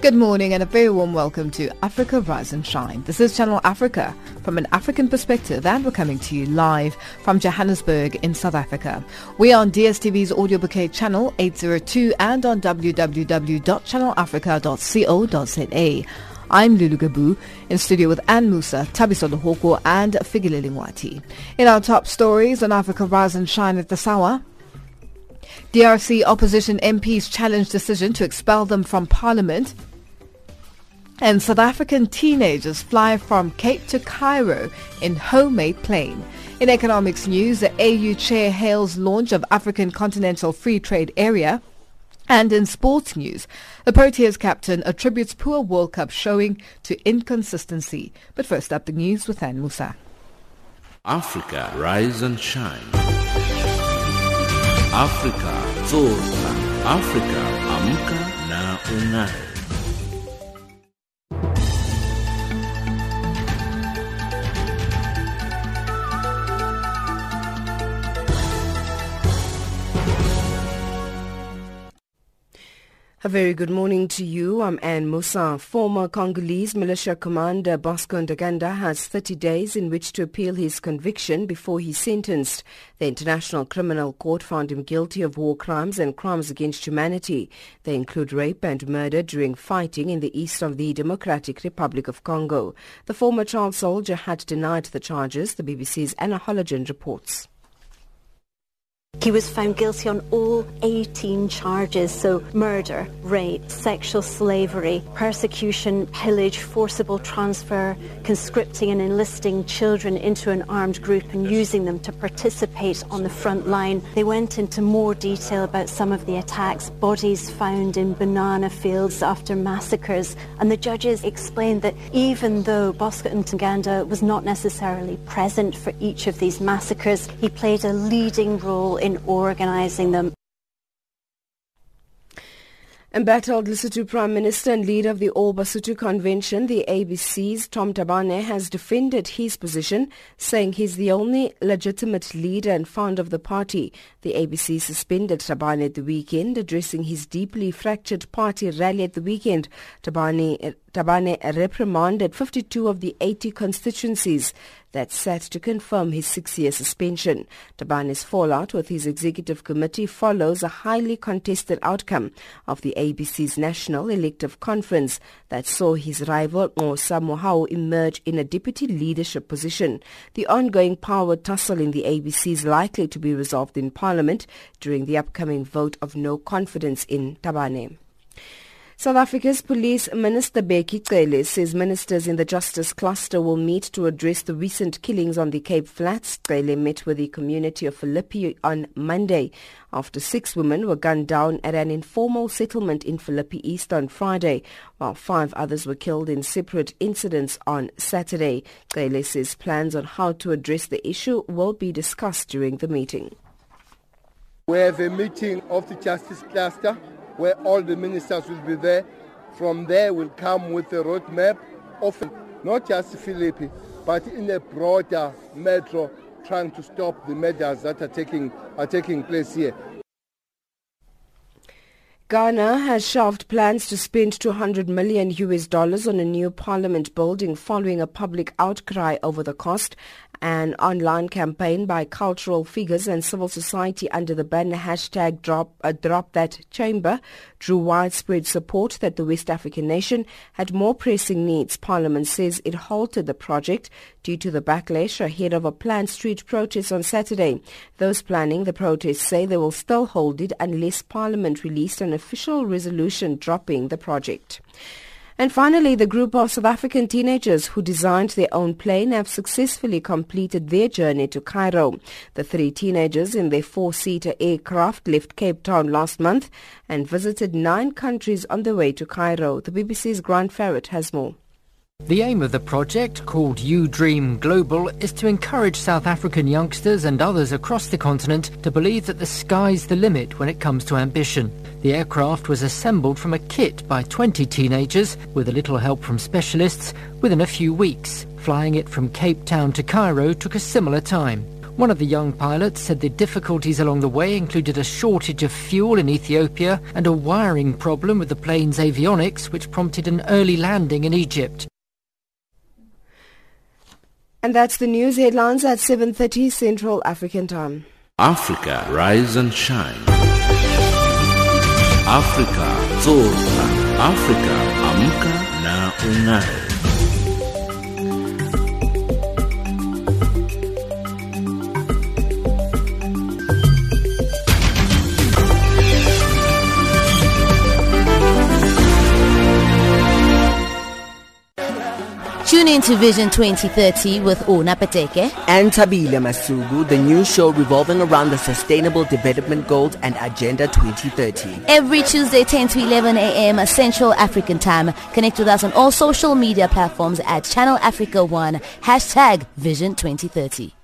Good morning and a very warm welcome to Africa Rise and Shine. This is Channel Africa from an African perspective and we're coming to you live from Johannesburg in South Africa. We are on DSTV's audio bouquet channel 802 and on www.channelafrica.co.za. I'm Lulu Gabu in studio with Ann Musa, Tabiso Lohoko and Figile Lingwati. In our top stories on Africa Rise and Shine at the Sawa, DRC opposition MPs challenge decision to expel them from parliament. And South African teenagers fly from Cape to Cairo in homemade plane. In economics news, the AU chair hails launch of African Continental Free Trade Area. And in sports news, the Proteas captain attributes poor World Cup showing to inconsistency. But first up, the news with Ann Musa. Africa, rise and shine. Africa, zorka. Africa, amka na unai. A very good morning to you. I'm Anne Musa. Former Congolese militia commander Bosco Ntaganda has 30 days in which to appeal his conviction before he's sentenced. The International Criminal Court found him guilty of war crimes and crimes against humanity. They include rape and murder during fighting in the east of the Democratic Republic of Congo. The former child soldier had denied the charges, the BBC's Anna Holligan reports. He was found guilty on all 18 charges, so murder, rape, sexual slavery, persecution, pillage, forcible transfer, conscripting and enlisting children into an armed group and using them to participate on the front line. They went into more detail about some of the attacks, bodies found in banana fields after massacres, and the judges explained that even though Bosco Ntaganda was not necessarily present for each of these massacres, he played a leading role in organizing them. Embattled Lesotho Prime Minister and leader of the All Basotho Convention, the ABC's Tom Thabane, has defended his position, saying he's the only legitimate leader and founder of the party. The ABC suspended Thabane at the weekend, addressing his deeply fractured party rally at the weekend. Thabane, Thabane reprimanded 52 of the 80 constituencies that set to confirm his six-year suspension. Thabane's fallout with his executive committee follows a highly contested outcome of the ABC's National Elective Conference that saw his rival Nqosa Mahao emerge in a deputy leadership position. The ongoing power tussle in the ABC is likely to be resolved in Parliament during the upcoming vote of no confidence in Thabane. South Africa's Police Minister Bheki Cele says ministers in the Justice Cluster will meet to address the recent killings on the Cape Flats. Cele met with the community of Philippi on Monday after six women were gunned down at an informal settlement in Philippi East on Friday, while five others were killed in separate incidents on Saturday. Cele says plans on how to address the issue will be discussed during the meeting. We have a meeting of the Justice Cluster where all the ministers will be there. From there, we'll come with a roadmap of not just Philippi, but in a broader metro, trying to stop the measures that are taking, are taking place here. Ghana has shelved plans to spend 200 million US dollars on a new parliament building following a public outcry over the cost. An online campaign by cultural figures and civil society under the banner hashtag drop, uh, drop that chamber drew widespread support that the West African nation had more pressing needs. Parliament says it halted the project due to the backlash ahead of a planned street protest on Saturday. Those planning the protest say they will still hold it unless Parliament released an official resolution dropping the project. And finally, the group of South African teenagers who designed their own plane have successfully completed their journey to Cairo. The three teenagers in their four-seater aircraft left Cape Town last month and visited nine countries on the way to Cairo. The BBC's Grant Ferrett has more. The aim of the project, called You Dream Global, is to encourage South African youngsters and others across the continent to believe that the sky's the limit when it comes to ambition. The aircraft was assembled from a kit by 20 teenagers, with a little help from specialists, within a few weeks. Flying it from Cape Town to Cairo took a similar time. One of the young pilots said the difficulties along the way included a shortage of fuel in Ethiopia and a wiring problem with the plane's avionics, which prompted an early landing in Egypt. And that's the news headlines at 7.30 Central African Time. Africa, rise and shine. Africa, zorka. Africa, amka na unai. Tune in to Vision 2030 with Una Pateke and Tabila Masugu, the new show revolving around the Sustainable Development Goals and Agenda 2030. Every Tuesday 10 to 11 a.m. Central African Time. Connect with us on all social media platforms at Channel Africa One, hashtag Vision 2030.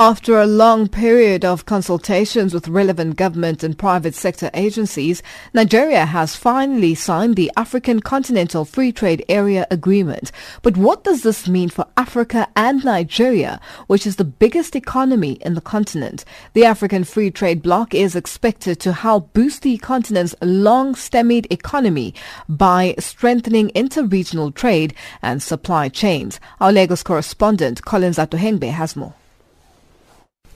After a long period of consultations with relevant government and private sector agencies, Nigeria has finally signed the African Continental Free Trade Area Agreement. But what does this mean for Africa and Nigeria, which is the biggest economy in the continent? The African Free Trade Bloc is expected to help boost the continent's long-stemmed economy by strengthening inter-regional trade and supply chains. Our Lagos correspondent Collins Atohengbe has more.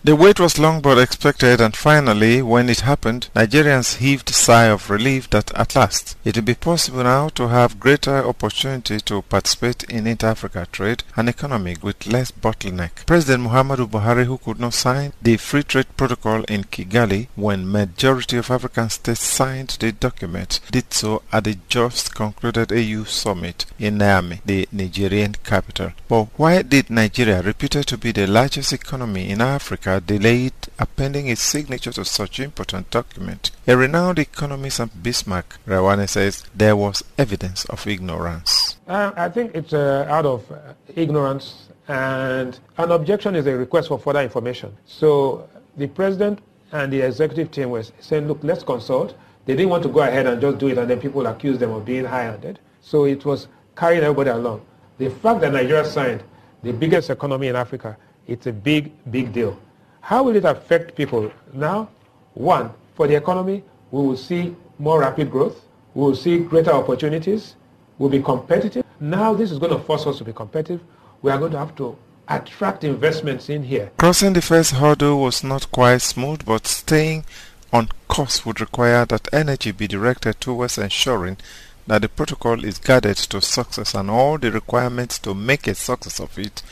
The wait was long but expected and finally, when it happened, Nigerians heaved a sigh of relief that at last it will be possible now to have greater opportunity to participate in inter-Africa trade and economy with less bottleneck. President Muhammadu Buhari, who could not sign the free trade protocol in Kigali when majority of African states signed the document, did so at the just concluded AU summit in Niamey, the Nigerian capital. But why did Nigeria, reputed to be the largest economy in Africa, delayed appending his signature to such important document. A renowned economist and Bismarck Rewane says there was evidence of ignorance. Uh, I think it's uh, out of uh, ignorance and an objection is a request for further information. So the president and the executive team were saying, look, let's consult. They didn't want to go ahead and just do it and then people accuse them of being high-handed. So it was carrying everybody along. The fact that Nigeria signed the biggest economy in Africa, it's a big, big deal. How will it affect people? Now, one, for the economy, we will see more rapid growth. We will see greater opportunities. We'll be competitive. Now this is going to force us to be competitive. We are going to have to attract investments in here. Crossing the first hurdle was not quite smooth, but staying on course would require that energy be directed towards ensuring that the protocol is guided to success and all the requirements to make a success of it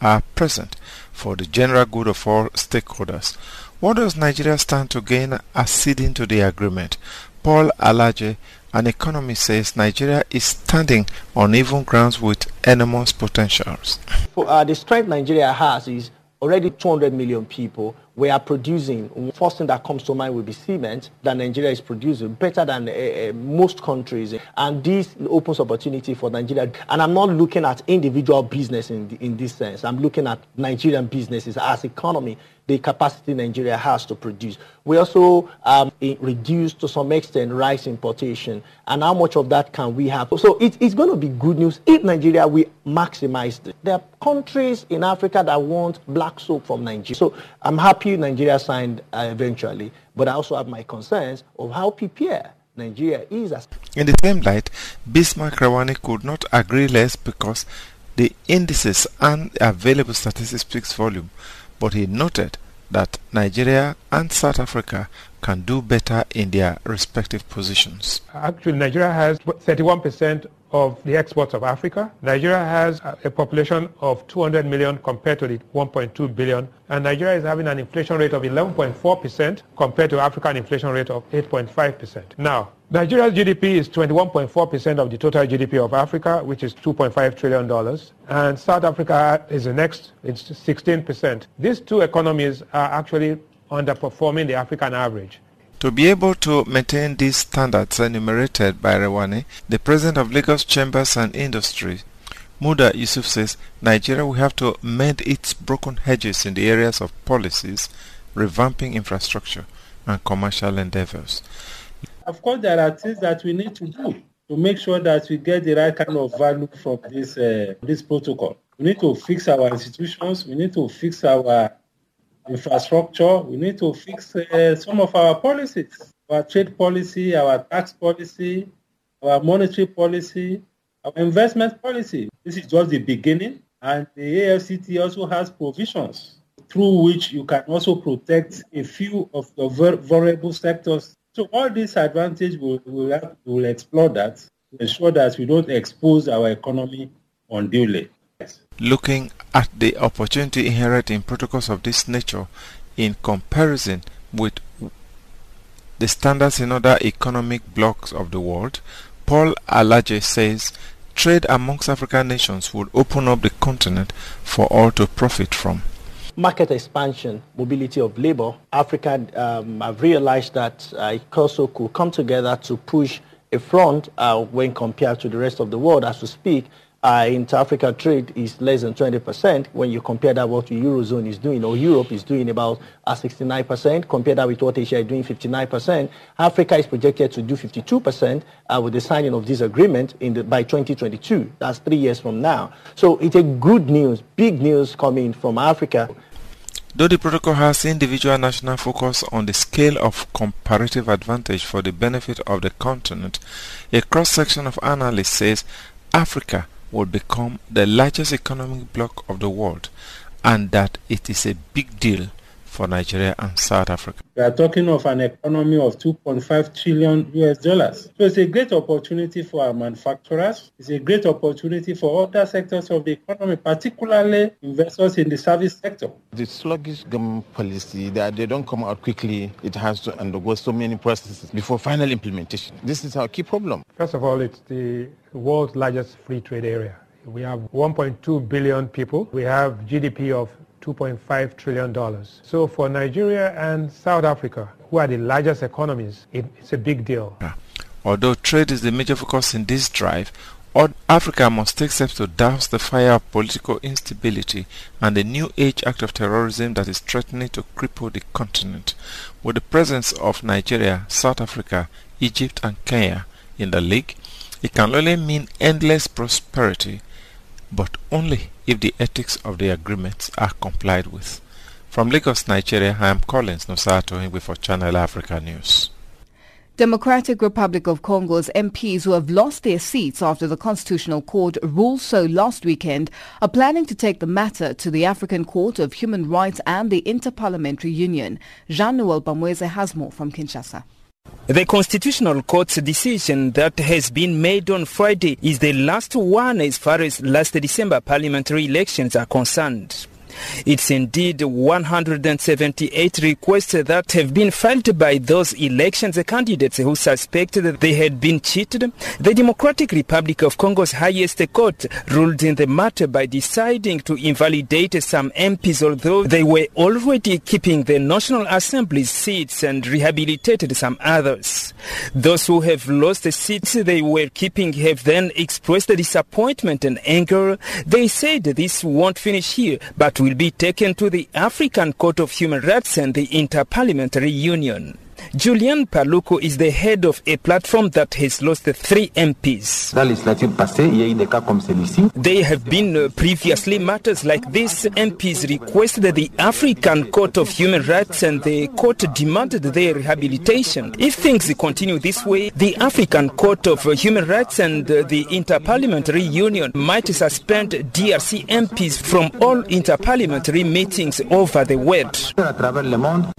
are present for the general good of all stakeholders. What does Nigeria stand to gain acceding to the agreement? Paul Alaje, an economist, says Nigeria is standing on even grounds with enormous potentials. Uh, the strength Nigeria has is already 200 million people we are producing. First thing that comes to mind will be cement that Nigeria is producing, better than uh, most countries. And this opens opportunity for Nigeria. And I'm not looking at individual business in, in this sense. I'm looking at Nigerian businesses as economy the capacity Nigeria has to produce. We also um, reduced to some extent rice importation, and how much of that can we have? So it, it's going to be good news if Nigeria we maximize it. There are countries in Africa that want black soap from Nigeria. So I'm happy Nigeria signed uh, eventually, but I also have my concerns of how prepared Nigeria is. As in the same light, Bismarck Rewane could not agree less because the indices and available statistics speaks volume but he noted that Nigeria and South Africa can do better in their respective positions. Actually, Nigeria has 31% of the exports of Africa. Nigeria has a population of 200 million compared to the 1.2 billion. And Nigeria is having an inflation rate of 11.4% compared to African inflation rate of 8.5%. Now, Nigeria's GDP is 21.4% of the total GDP of Africa, which is $2.5 trillion. And South Africa is the next, it's 16%. These two economies are actually underperforming the African average. To be able to maintain these standards enumerated by Rewane, the president of Lagos Chambers and Industry, Muda Yusuf says Nigeria will have to mend its broken hedges in the areas of policies, revamping infrastructure, and commercial endeavors. Of course, there are things that we need to do. to make sure that we get the right kind of value from this uh, this protocol. We need to fix our institutions. We need to fix our infrastructure. We need to fix uh, some of our policies, our trade policy, our tax policy, our monetary policy, our investment policy. This is just the beginning. And the AFCT also has provisions through which you can also protect a few of the vulnerable sectors. So all these advantages, we'll, we'll, we'll explore that to ensure that we don't expose our economy unduly. Looking at the opportunity inherent in protocols of this nature in comparison with the standards in other economic blocks of the world, Paul Alaje says trade amongst African nations would open up the continent for all to profit from market expansion, mobility of labor, Africa um, have realized that uh, it also could come together to push a front uh, when compared to the rest of the world. As we speak, uh, inter-Africa trade is less than 20% when you compare that what the Eurozone is doing, or Europe is doing about uh, 69%, compare that with what Asia is doing, 59%. Africa is projected to do 52% uh, with the signing of this agreement in the, by 2022. That's three years from now. So it's a good news, big news coming from Africa. Though the protocol has individual national focus on the scale of comparative advantage for the benefit of the continent, a cross-section of analysts says Africa will become the largest economic bloc of the world and that it is a big deal for Nigeria and South Africa. We are talking of an economy of 2.5 trillion US dollars. So it's a great opportunity for our manufacturers. It's a great opportunity for other sectors of the economy, particularly investors in the service sector. The sluggish government policy that they don't come out quickly, it has to undergo so many processes before final implementation. This is our key problem. First of all, it's the world's largest free trade area. We have 1.2 billion people. We have GDP of $2.5 trillion. So for Nigeria and South Africa, who are the largest economies, it, it's a big deal. Although trade is the major focus in this drive, all Africa must take steps to douse the fire of political instability and the new age act of terrorism that is threatening to cripple the continent. With the presence of Nigeria, South Africa, Egypt and Kenya in the league, it can only mean endless prosperity but only if the ethics of the agreements are complied with. From Lagos, Nigeria, I am Collins Nosato for Channel Africa News. Democratic Republic of Congo's MPs who have lost their seats after the Constitutional Court ruled so last weekend are planning to take the matter to the African Court of Human Rights and the Interparliamentary Union. Jean-Noel Bamweze has more from Kinshasa. The Constitutional Court's decision that has been made on Friday is the last one as far as last December parliamentary elections are concerned. It's indeed 178 requests that have been filed by those elections candidates who suspected that they had been cheated. The Democratic Republic of Congo's highest court ruled in the matter by deciding to invalidate some MPs although they were already keeping the National Assembly's seats and rehabilitated some others. Those who have lost the seats they were keeping have then expressed disappointment and anger. They said this won't finish here but will be taken to the African Court of Human Rights and the Interparliamentary Union. Julien Paluku is the head of a platform that has lost three MPs. There have been uh, previously matters like this. MPs requested the African Court of Human Rights and the court demanded their rehabilitation. If things continue this way, the African Court of Human Rights and uh, the Interparliamentary Union might suspend DRC MPs from all interparliamentary meetings over the world.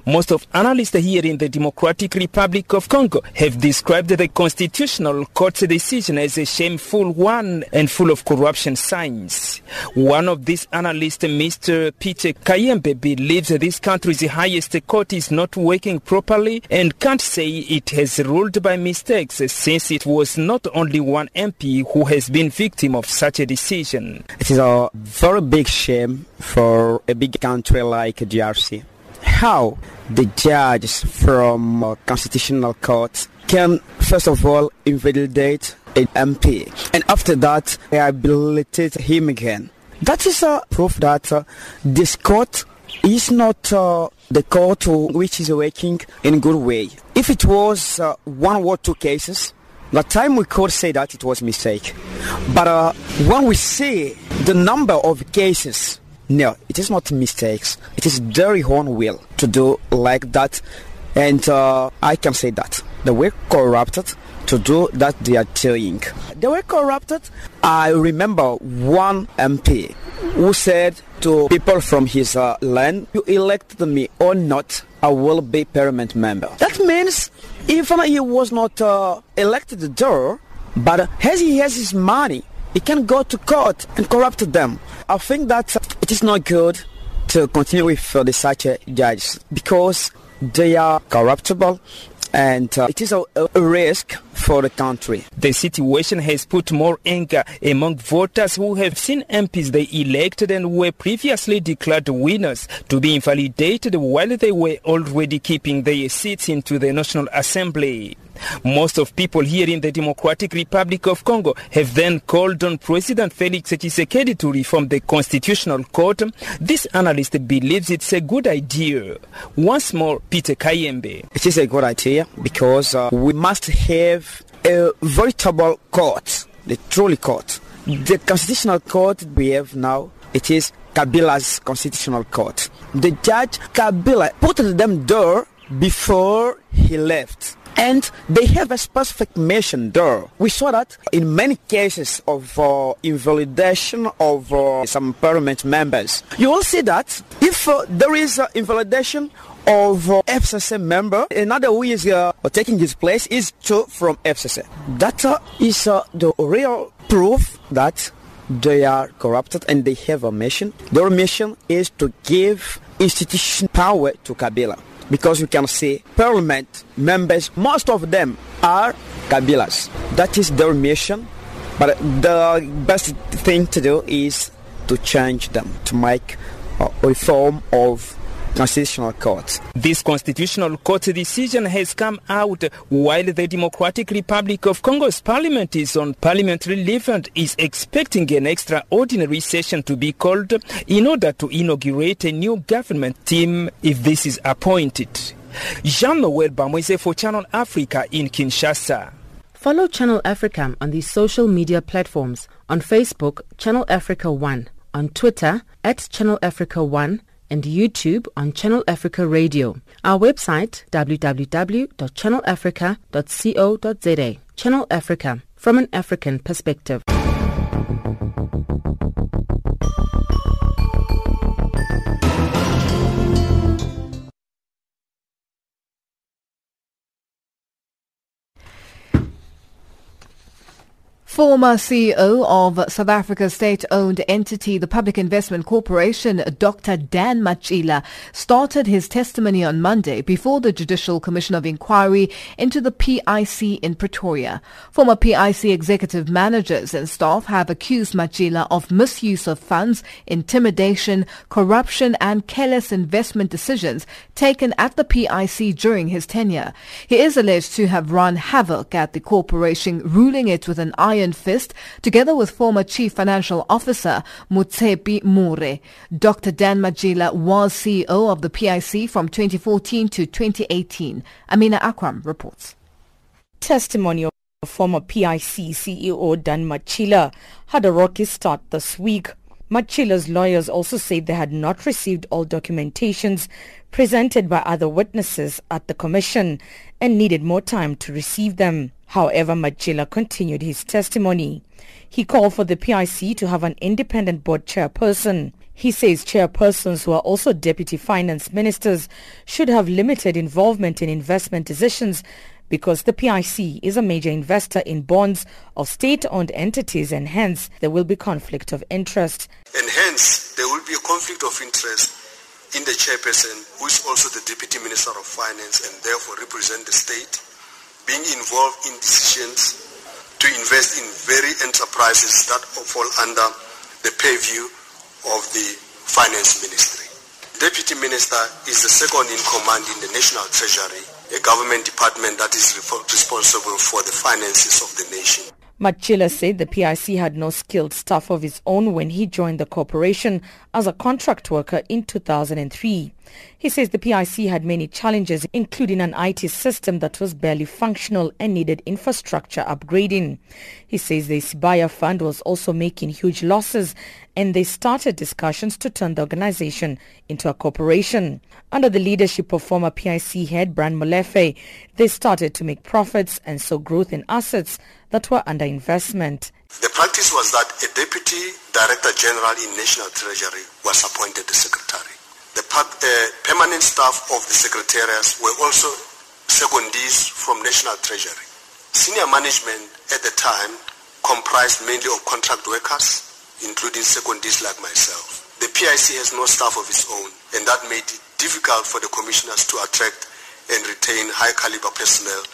Most of analysts here in the Democratic Democratic Republic of Congo have described the Constitutional Court's decision as a shameful one and full of corruption signs. One of these analysts, Mr. Peter Kayembe, believes this country's highest court is not working properly and can't say it has ruled by mistakes since it was not only one MP who has been victim of such a decision. It is a very big shame for a big country like DRC how the judges from uh, constitutional court can first of all invalidate an MP and after that rehabilitate him again. That is a proof that uh, this court is not uh, the court which is working in a good way. If it was uh, one or two cases, the time we could say that it was mistake. But uh, when we see the number of cases, no, it is not mistakes. It is their own will to do like that. And uh, I can say that. They were corrupted to do that they are doing. They were corrupted. I remember one MP who said to people from his uh, land, you elected me or not, I will be permanent member. That means even he was not uh, elected there, but as he has his money, he can go to court and corrupt them. I think that it is not good to continue with uh, the such judges because they are corruptible and uh, it is a, a, risk for the country. The situation has put more anger among voters who have seen MPs they elected and were previously declared winners to be invalidated while they were already keeping their seats into the National Assembly. Most of people here in the Democratic Republic of Congo have then called on President Felix Tshisekedi to reform the Constitutional Court. This analyst believes it's a good idea. Once more, Peter Kayembe. It is a good idea because uh, we must have a veritable court, the truly court. The Constitutional Court we have now, it is Kabila's Constitutional Court. The judge Kabila put them there before he left and they have a specific mission there. We saw that in many cases of uh, invalidation of uh, some parliament members. You will see that if uh, there is invalidation of uh, FCC member, another who is uh, taking his place is two from FCC. That uh, is uh, the real proof that they are corrupted and they have a mission. Their mission is to give institution power to Kabila because you can see parliament members, most of them are Kabilas. That is their mission. But the best thing to do is to change them, to make a reform of constitutional court. This constitutional court decision has come out while the Democratic Republic of Congo's parliament is on parliamentary leave and is expecting an extraordinary session to be called in order to inaugurate a new government team if this is appointed. Jean-Noel Bamwese for Channel Africa in Kinshasa. Follow Channel Africa on these social media platforms. On Facebook, Channel Africa 1. On Twitter, at Channel Africa 1 and YouTube on Channel Africa Radio. Our website www.channelafrica.co.za. Channel Africa from an African perspective. Former CEO of South Africa's state-owned entity, the Public Investment Corporation, Dr. Dan Matjila, started his testimony on Monday before the Judicial Commission of Inquiry into the PIC in Pretoria. Former PIC executive managers and staff have accused Matjila of misuse of funds, intimidation, corruption and careless investment decisions taken at the PIC during his tenure. He is alleged to have run havoc at the corporation, ruling it with an iron fist, together with former Chief Financial Officer Matshepo More. Dr. Dan Matjila was CEO of the PIC from 2014 to 2018. Amina Akram reports. Testimony of former PIC CEO Dan Matjila had a rocky start this week. Matjila's lawyers also said they had not received all documentations presented by other witnesses at the commission and needed more time to receive them. However, Matjila continued his testimony. He called for the PIC to have an independent board chairperson. He says chairpersons who are also deputy finance ministers should have limited involvement in investment decisions because the PIC is a major investor in bonds of state-owned entities and hence there will be conflict of interest. And hence there will be a conflict of interest in the chairperson who is also the deputy minister of finance and therefore represent the state being involved in decisions to invest in very enterprises that fall under the purview of the finance ministry. Deputy minister is the second in command in the national treasury, a government department that is responsible for the finances of the nation. Matjila said the PIC had no skilled staff of its own when he joined the corporation as a contract worker in 2003. He says the PIC had many challenges, including an IT system that was barely functional and needed infrastructure upgrading. He says the Sibaya Fund was also making huge losses and they started discussions to turn the organization into a corporation. Under the leadership of former PIC head Brian Molefe, they started to make profits and saw growth in assets that were under investment. The practice was that a deputy director general in National Treasury was appointed the secretary. The uh, permanent staff of the secretariats were also secondees from National Treasury. Senior management at the time comprised mainly of contract workers, including secondees like myself. The PIC has no staff of its own, and that made it difficult for the commissioners to attract and retain high caliber personnel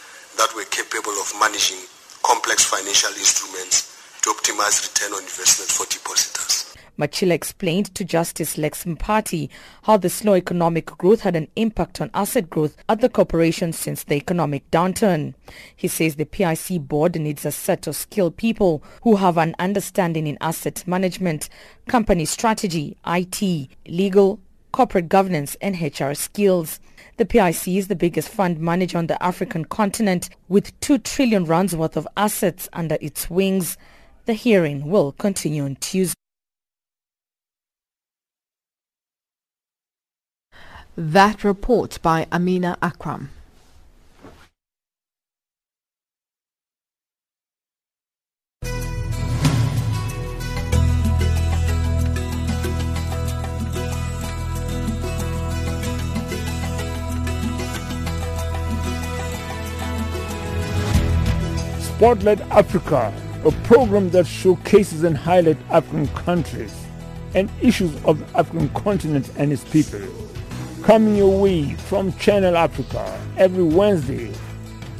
that were capable of managing complex financial instruments to optimize return on investment for depositors. Matjila explained to Justice Lex Mpati how the slow economic growth had an impact on asset growth at the corporation since the economic downturn. He says the PIC board needs a set of skilled people who have an understanding in asset management, company strategy, IT, legal, corporate governance and HR skills. The PIC is the biggest fund manager on the African continent with 2 trillion rands worth of assets under its wings. The hearing will continue on Tuesday. That report by Amina Akram. Spotlight Africa, a program that showcases and highlights African countries and issues of the African continent and its people coming your way from Channel Africa every Wednesday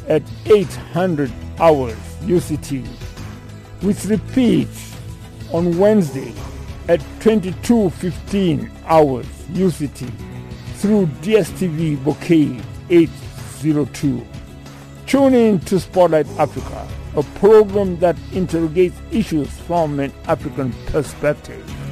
at 800 hours UCT, which repeats on Wednesday at 22.15 hours UCT through DSTV Bouquet 802. Tune in to Spotlight Africa, a program that interrogates issues from an African perspective.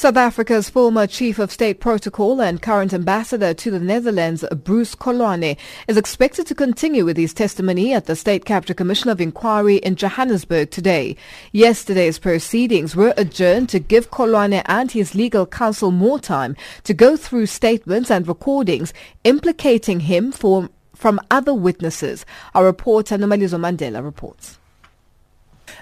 South Africa's former Chief of State Protocol and current ambassador to the Netherlands, Bruce Koloane, is expected to continue with his testimony at the State Capture Commission of Inquiry in Johannesburg today. Yesterday's proceedings were adjourned to give Koloane and his legal counsel more time to go through statements and recordings implicating him for, from other witnesses. Our reporter Nomalizo Mandela reports.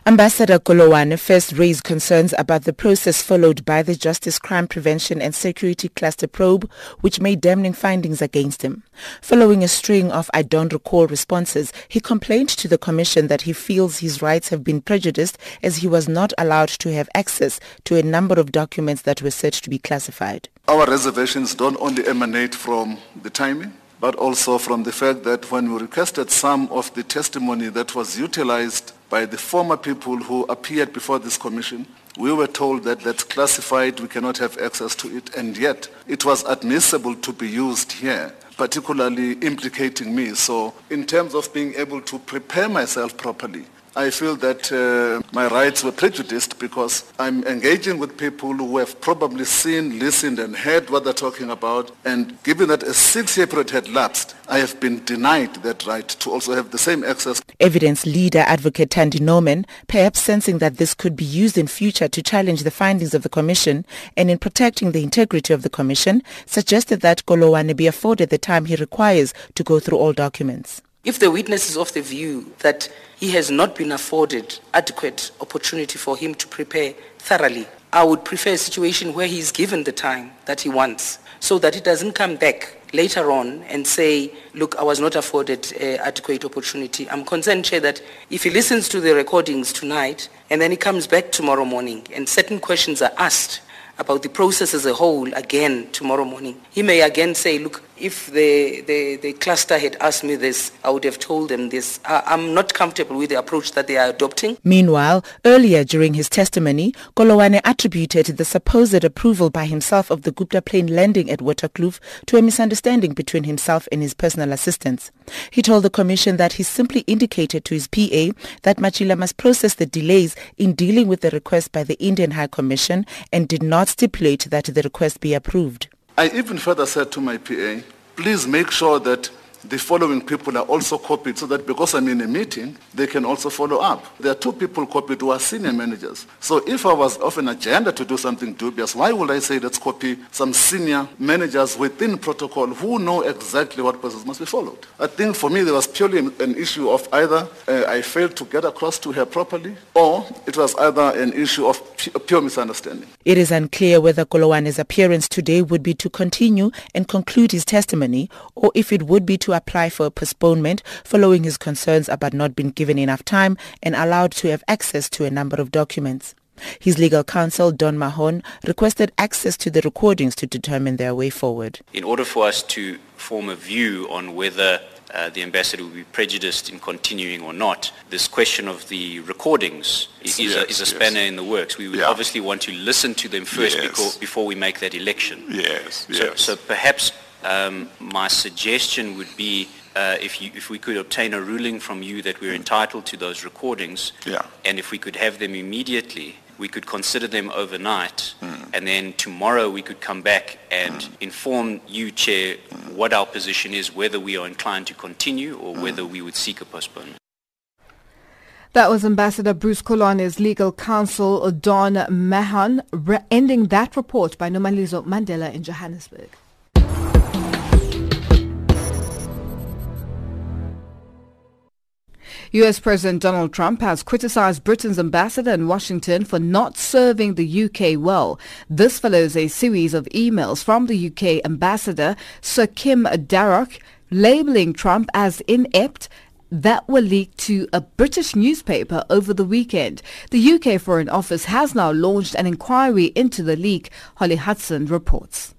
Ambassador Koloane first raised concerns about the process followed by the Justice Crime Prevention and Security Cluster probe, which made damning findings against him. Following a string of I don't recall responses, he complained to the Commission that he feels his rights have been prejudiced as he was not allowed to have access to a number of documents that were said to be classified. Our reservations don't only emanate from the timing, but also from the fact that when we requested some of the testimony that was utilized by the former people who appeared before this commission, we were told that that's classified, we cannot have access to it, and yet it was admissible to be used here, particularly implicating me. So in terms of being able to prepare myself properly, I feel that uh, my rights were prejudiced because I'm engaging with people who have probably seen, listened and heard what they're talking about. And given that a six-year period had lapsed, I have been denied that right to also have the same access. Evidence leader advocate Thandi Norman, perhaps sensing that this could be used in future to challenge the findings of the commission and in protecting the integrity of the commission, suggested that Koloane be afforded the time he requires to go through all documents. If the witness is of the view that he has not been afforded adequate opportunity for him to prepare thoroughly, I would prefer a situation where he is given the time that he wants so that he doesn't come back later on and say, look, I was not afforded uh, adequate opportunity. I'm concerned, Chair, that if he listens to the recordings tonight and then he comes back tomorrow morning and certain questions are asked about the process as a whole again tomorrow morning, he may again say, look, if the, the, the cluster had asked me this, I would have told them this. I, I'm not comfortable with the approach that they are adopting. Meanwhile, earlier during his testimony, Koloane attributed the supposed approval by himself of the Gupta plane landing at Waterkloof to a misunderstanding between himself and his personal assistants. He told the commission that he simply indicated to his PA that Machila must process the delays in dealing with the request by the Indian High Commission and did not stipulate that the request be approved. I even further said to my PA, please make sure that the following people are also copied so that because I'm in a meeting, they can also follow up. There are two people copied who are senior managers. So if I was of an agenda to do something dubious, why would I say let's copy some senior managers within protocol who know exactly what process must be followed? I think for me there was purely an issue of either uh, I failed to get across to her properly or it was either an issue of pure misunderstanding. It is unclear whether Koloane's appearance today would be to continue and conclude his testimony or if it would be to apply for a postponement following his concerns about not being given enough time and allowed to have access to a number of documents. His legal counsel, Don Mahon, requested access to the recordings to determine their way forward. In order for us to form a view on whether uh, the ambassador will be prejudiced in continuing or not. This question of the recordings is, yes, a, is a spanner yes. in the works. We would yeah. obviously want to listen to them first yes. before, before we make that election. Yes, so, yes. So perhaps um, my suggestion would be uh, if, you, if we could obtain a ruling from you that we're entitled to those recordings, yeah. and if we could have them immediately, we could consider them overnight, mm. and then tomorrow we could come back and mm. inform you, Chair, mm. what our position is, whether we are inclined to continue or hmm. whether we would seek a postponement. That was Ambassador Bruce Koloane's legal counsel, Don Mahon, re- ending that report by Nomalizo Mandela in Johannesburg. US President Donald Trump has criticized Britain's ambassador in Washington for not serving the UK well. This follows a series of emails from the UK ambassador, Sir Kim Darroch, labeling Trump as inept that were leaked to a British newspaper over the weekend. The UK Foreign Office has now launched an inquiry into the leak, Holly Hudson reports.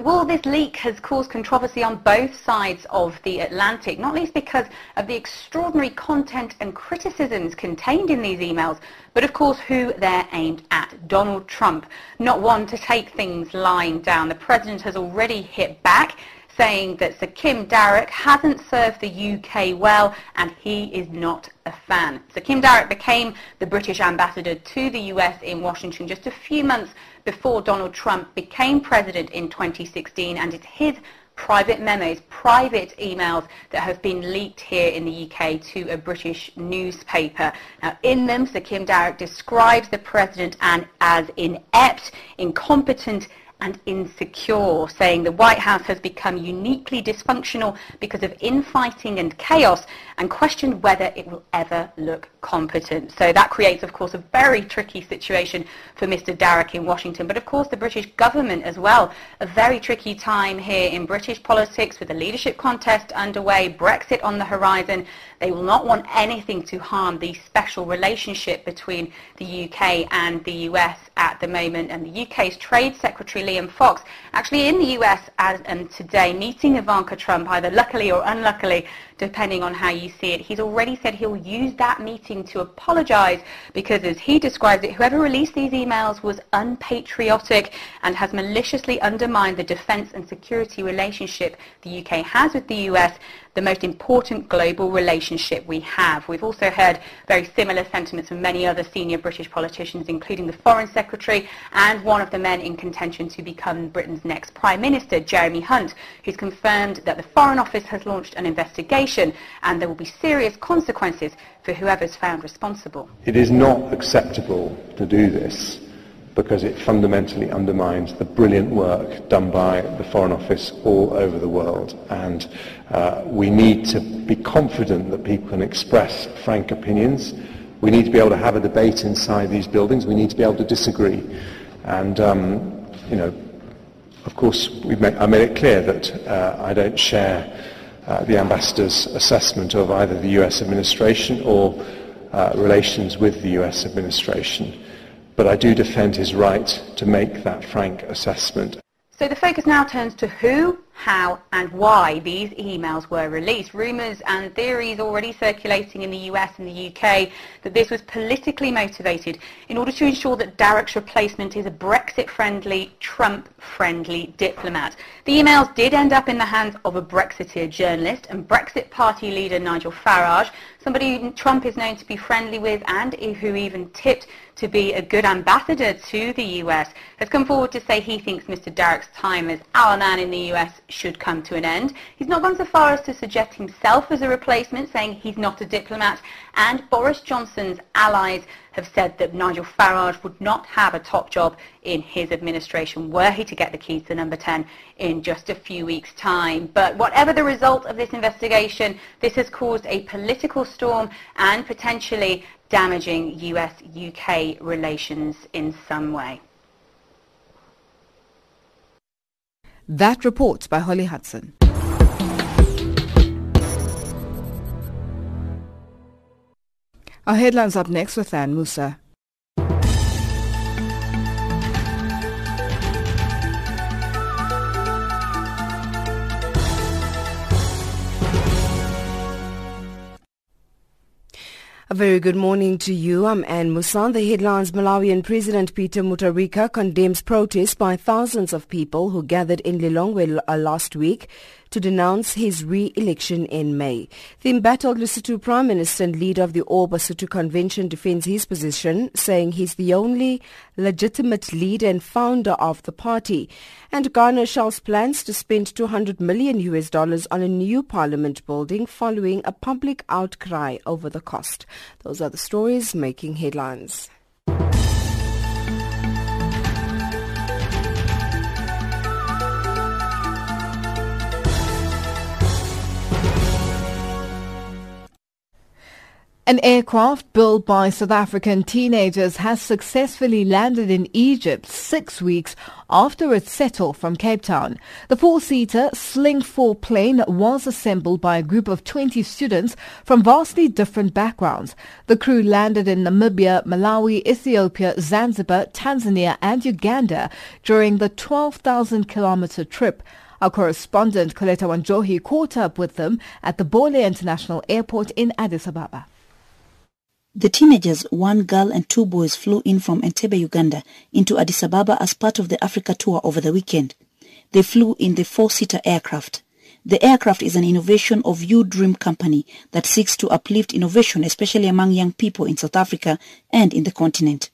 Well, this leak has caused controversy on both sides of the Atlantic, not least because of the extraordinary content and criticisms contained in these emails, but of course who they're aimed at, Donald Trump. Not one to take things lying down. The president has already hit back saying that Sir Kim Darroch hasn't served the UK well and he is not a fan. Sir Kim Darroch became the British ambassador to the US in Washington just a few months before Donald Trump became president in 2016 and it's his private memos, private emails that have been leaked here in the UK to a British newspaper. Now, in them, Sir Kim Darroch describes the president as inept, incompetent and insecure, saying the White House has become uniquely dysfunctional because of infighting and chaos and questioned whether it will ever look competent. So that creates, of course, a very tricky situation for Mr. Darroch in Washington, but of course the British government as well. A very tricky time here in British politics with the leadership contest underway, Brexit on the horizon. They will not want anything to harm the special relationship between the UK and the US at the moment. And the UK's Trade Secretary Liam Fox. Actually in the US as, um, today meeting Ivanka Trump, either luckily or unluckily, depending on how you see it. He's already said he'll use that meeting to apologise because, as he describes it, whoever released these emails was unpatriotic and has maliciously undermined the defence and security relationship the UK has with the US the most important global relationship we have. We've also heard very similar sentiments from many other senior British politicians, including the Foreign Secretary and one of the men in contention to become Britain's next Prime Minister, Jeremy Hunt, who's confirmed that the Foreign Office has launched an investigation and there will be serious consequences for whoever's found responsible. It is not acceptable to do this because it fundamentally undermines the brilliant work done by the Foreign Office all over the world. And uh, we need to be confident that people can express frank opinions. We need to be able to have a debate inside these buildings. We need to be able to disagree. And, um, you know, of course, made, I made it clear that uh, I don't share uh, the ambassador's assessment of either the US administration or uh, relations with the US administration but I do defend his right to make that frank assessment. So the focus now turns to who how and why these emails were released. Rumours and theories already circulating in the US and the UK that this was politically motivated in order to ensure that Darroch's replacement is a Brexit-friendly, Trump-friendly diplomat. The emails did end up in the hands of a Brexiteer journalist and Brexit Party leader Nigel Farage, somebody Trump is known to be friendly with and who even tipped to be a good ambassador to the US, has come forward to say he thinks Mr Darroch's time as our man in the US should come to an end. He's not gone so far as to suggest himself as a replacement, saying he's not a diplomat, and Boris Johnson's allies have said that Nigel Farage would not have a top job in his administration were he to get the keys to number 10 in just a few weeks' time. But whatever the result of this investigation, this has caused a political storm and potentially damaging US-UK relations in some way. That report by Holly Hudson. Our headlines up next with Ann Musa. A very good morning to you. I'm Anne Musan. The headlines Malawian President Peter Mutharika condemns protests by thousands of people who gathered in Lilongwe uh, last week to denounce his re-election in May. The embattled Lesotho Prime Minister and leader of the All Convention defends his position, saying he's the only legitimate leader and founder of the party. And Ghana shelves plans to spend 200 million US dollars on a new parliament building following a public outcry over the cost. Those are the stories making headlines. An aircraft built by South African teenagers has successfully landed in Egypt six weeks after it settled from Cape Town. The four-seater Sling 4 plane was assembled by a group of 20 students from vastly different backgrounds. The crew landed in Namibia, Malawi, Ethiopia, Zanzibar, Tanzania and Uganda during the 12,000-kilometer trip. Our correspondent Coletta Wanjohi caught up with them at the Bole International Airport in Addis Ababa. The teenagers, one girl and two boys, flew in from Entebbe, Uganda, into Addis Ababa as part of the Africa tour over the weekend. They flew in the four-seater aircraft. The aircraft is an innovation of U Dream Company that seeks to uplift innovation, especially among young people in South Africa and in the continent.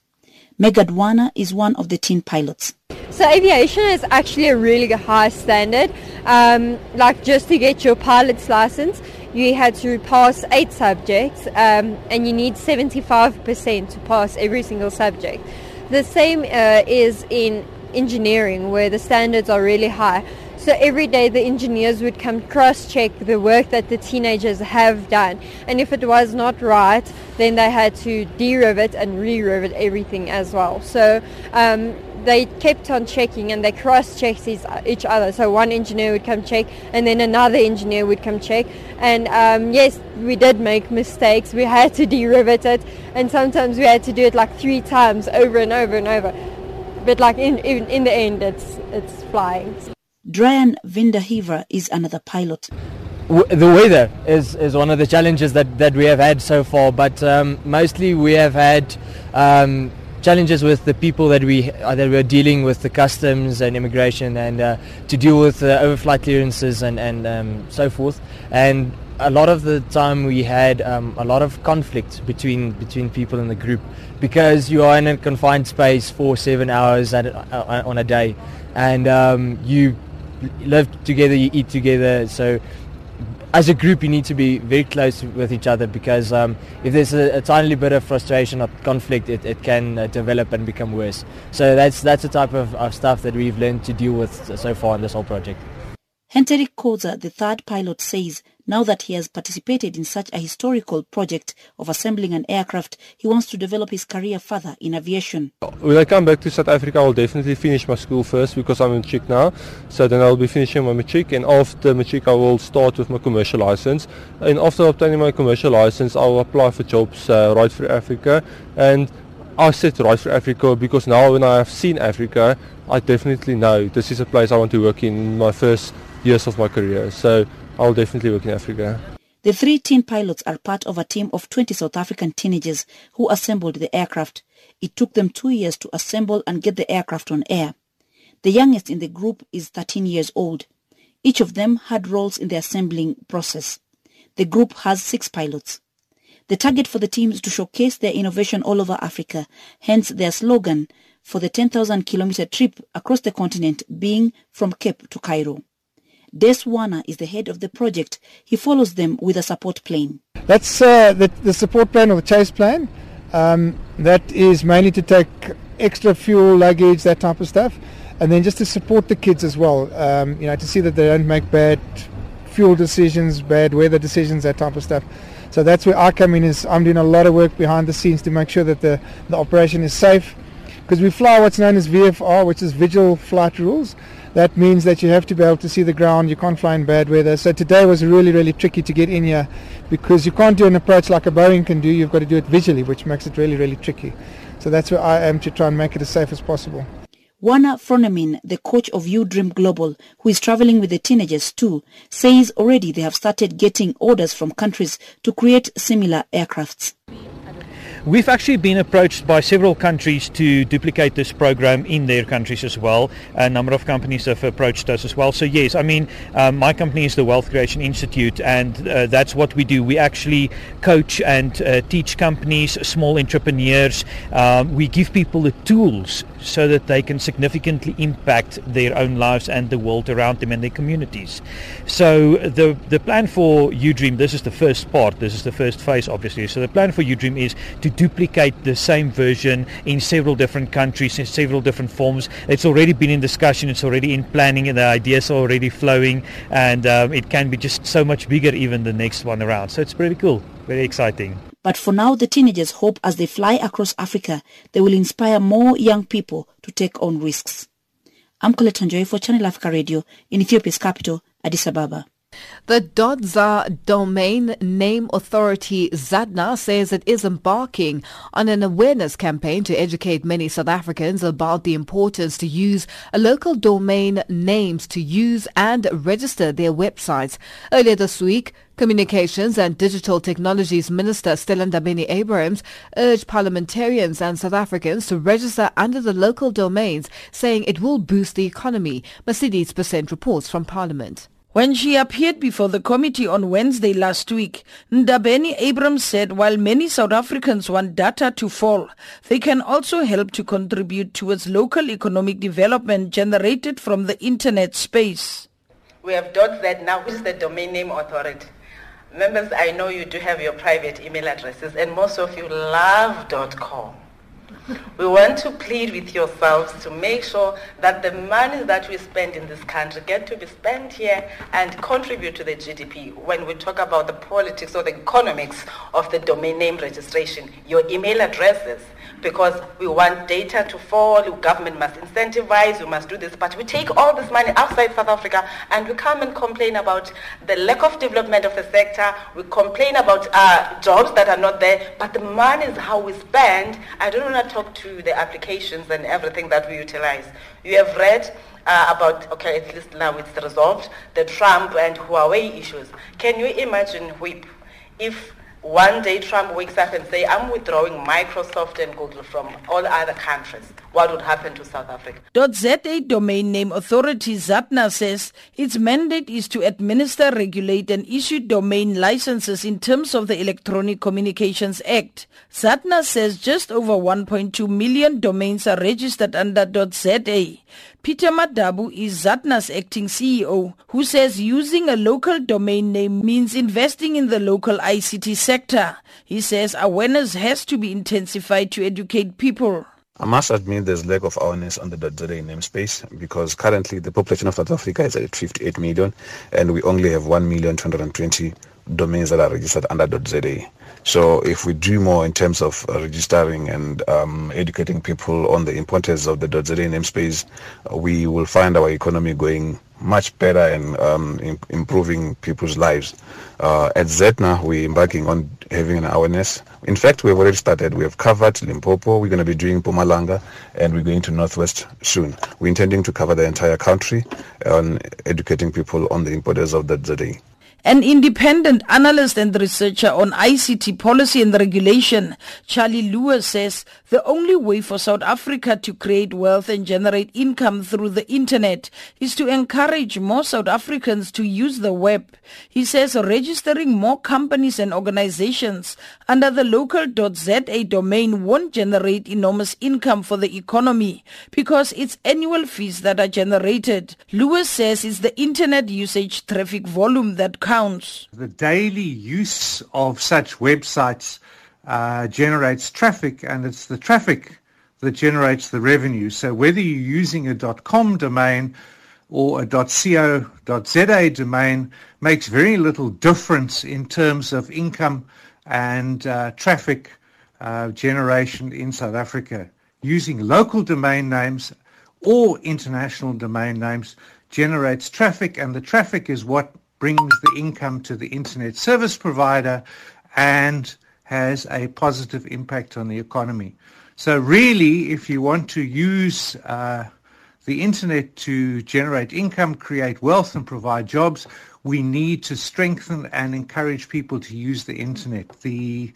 Megan Werner is one of the teen pilots. So aviation is actually a really high standard. Um, like just to get your pilot's license, you had to pass eight subjects um, and you need 75% to pass every single subject. The same uh, is in engineering where the standards are really high. So every day the engineers would come cross-check the work that the teenagers have done. And if it was not right, then they had to de-rivet and re-rivet everything as well. So um, they kept on checking and they cross-checked each other. So one engineer would come check and then another engineer would come check. And um, yes, we did make mistakes. We had to de-rivet it and sometimes we had to do it like three times over and over and over. But like in, in, in the end, it's, it's flying. Dryan Vindahiva is another pilot. the weather is, is one of the challenges that, that we have had so far, but um, mostly we have had um, challenges with the people that we uh, that we're dealing with, the customs and immigration, and uh, to deal with uh, overflight clearances and and um, so forth. And a lot of the time we had um, a lot of conflict between between people in the group because you are in a confined space for seven hours at, uh, on a day, and um, you live together, you eat together, so as a group, you need to be very close with each other because um, if there's a, a, tiny bit of frustration or conflict, it, it can uh, develop and become worse. So that's that's the type of, of stuff that we've learned to deal with so far in this whole project. Hendrik Koza, the third pilot, says now that he has participated in such a historical project of assembling an aircraft, he wants to develop his career further in aviation. When I come back to South Africa, I'll definitely finish my school first because I'm in matric now. So then I'll be finishing my matric and after matric I will start with my commercial license. And after obtaining my commercial license, I'll apply for jobs uh, right for Africa. And I said right for Africa because now when I have seen Africa, I definitely know this is a place I want to work in my first years of my career. So I'll definitely work in Africa. The three teen pilots are part of a team of 20 South African teenagers who assembled the aircraft. It took them two years to assemble and get the aircraft on air. The youngest in the group is 13 years old. Each of them had roles in the assembling process. The group has six pilots. The target for the team is to showcase their innovation all over Africa, hence their slogan for the 10,000 kilometer trip across the continent being from Cape to Cairo. Des Werner is the head of the project. He follows them with a support plane. That's uh, the, the, support plane or the chase plane. Um, that is mainly to take extra fuel, luggage, that type of stuff, and then just to support the kids as well. Um, you know, to see that they don't make bad fuel decisions, bad weather decisions, that type of stuff. So that's where I come in. Is I'm doing a lot of work behind the scenes to make sure that the, the operation is safe, because we fly what's known as VFR, which is Visual Flight Rules that means that you have to be able to see the ground. You can't fly in bad weather. So today was really, really tricky to get in here because you can't do an approach like a Boeing can do. You've got to do it visually, which makes it really, really tricky. So that's where I am to try and make it as safe as possible. Werner Froneman, the coach of U-Dream Global, who is traveling with the teenagers too, says already they have started getting orders from countries to create similar aircrafts. We've actually been approached by several countries to duplicate this program in their countries as well. A number of companies have approached us as well. So yes, I mean, um, my company is the Wealth Creation Institute, and uh, that's what we do. We actually coach and uh, teach companies, small entrepreneurs. Um, we give people the tools so that they can significantly impact their own lives and the world around them and their communities. So the the plan for UDream, this is the first part, this is the first phase obviously. So the plan for UDream is to duplicate the same version in several different countries in several different forms. It's already been in discussion, it's already in planning and the ideas are already flowing and um, it can be just so much bigger even the next one around. So it's pretty cool, very exciting. But for now, the teenagers hope as they fly across Africa, they will inspire more young people to take on risks. I'm Coletta Wanjohi for Channel Africa Radio in Ethiopia's capital, Addis Ababa. The .za Domain Name Authority ZADNA says it is embarking on an awareness campaign to educate many South Africans about the importance to use local domain names to use and register their websites. Earlier this week, Communications and Digital Technologies Minister Stella Ndabeni-Abrahams urged parliamentarians and South Africans to register under the local domains, saying it will boost the economy. Mercedes Besent reports from Parliament. When she appeared before the committee on Wednesday last week, Ndabeni-Abrahams said while many South Africans want data to fall, they can also help to contribute towards local economic development generated from the internet space. We have .z now, which is the domain name authority. Members, I know you do have your private email addresses, and most of you love .com. We want to plead with yourselves to make sure that the money that we spend in this country get to be spent here and contribute to the GDP. When we talk about the politics or the economics of the domain name registration, your email addresses because we want data to fall, government must incentivize, we must do this. But we take all this money outside South Africa and we come and complain about the lack of development of the sector. We complain about uh, jobs that are not there, but the money is how we spend. I don't want to talk to the applications and everything that we utilize. You have read uh, about, okay, at least now it's resolved, the Trump and Huawei issues. Can you imagine, Whip, if one day Trump wakes up and say, I'm withdrawing Microsoft and Google from all other countries. What would happen to South Africa? .za domain name authority ZADNA says its mandate is to administer, regulate and issue domain licenses in terms of the Electronic Communications Act. ZADNA says just over 1.2 million domains are registered under .za. Peter Madabu is ZADNA's acting CEO, who says using a local domain name means investing in the local ICT sector. He says awareness has to be intensified to educate people. I must admit there's lack of awareness on the .za namespace because currently the population of South Africa is at 58 million and we only have 1,220 domains that are registered under .za. So if we do more in terms of registering and um, educating people on the importance of the .za namespace, we will find our economy going much better and um, in, improving people's lives. Uh, at ZADNA, we're embarking on having an awareness. In fact, we've already started. We have covered Limpopo. We're going to be doing Mpumalanga, and we're going to Northwest soon. We're intending to cover the entire country on educating people on the importance of the ZA. An independent analyst and researcher on ICT policy and regulation, Charlie Lewis says the only way for South Africa to create wealth and generate income through the internet is to encourage more South Africans to use the web. He says registering more companies and organizations under the local.za domain won't generate enormous income for the economy because it's annual fees that are generated. Lewis says it's the internet usage traffic volume that counts The daily use of such websites uh, generates traffic, and it's the traffic that generates the revenue. So whether you're using a .com domain or a .co.za domain makes very little difference in terms of income and uh, traffic uh, generation in South Africa. Using local domain names or international domain names generates traffic, and the traffic is what brings the income to the internet service provider and has a positive impact on the economy. So really, if you want to use uh, the internet to generate income, create wealth and provide jobs, we need to strengthen and encourage people to use the internet. The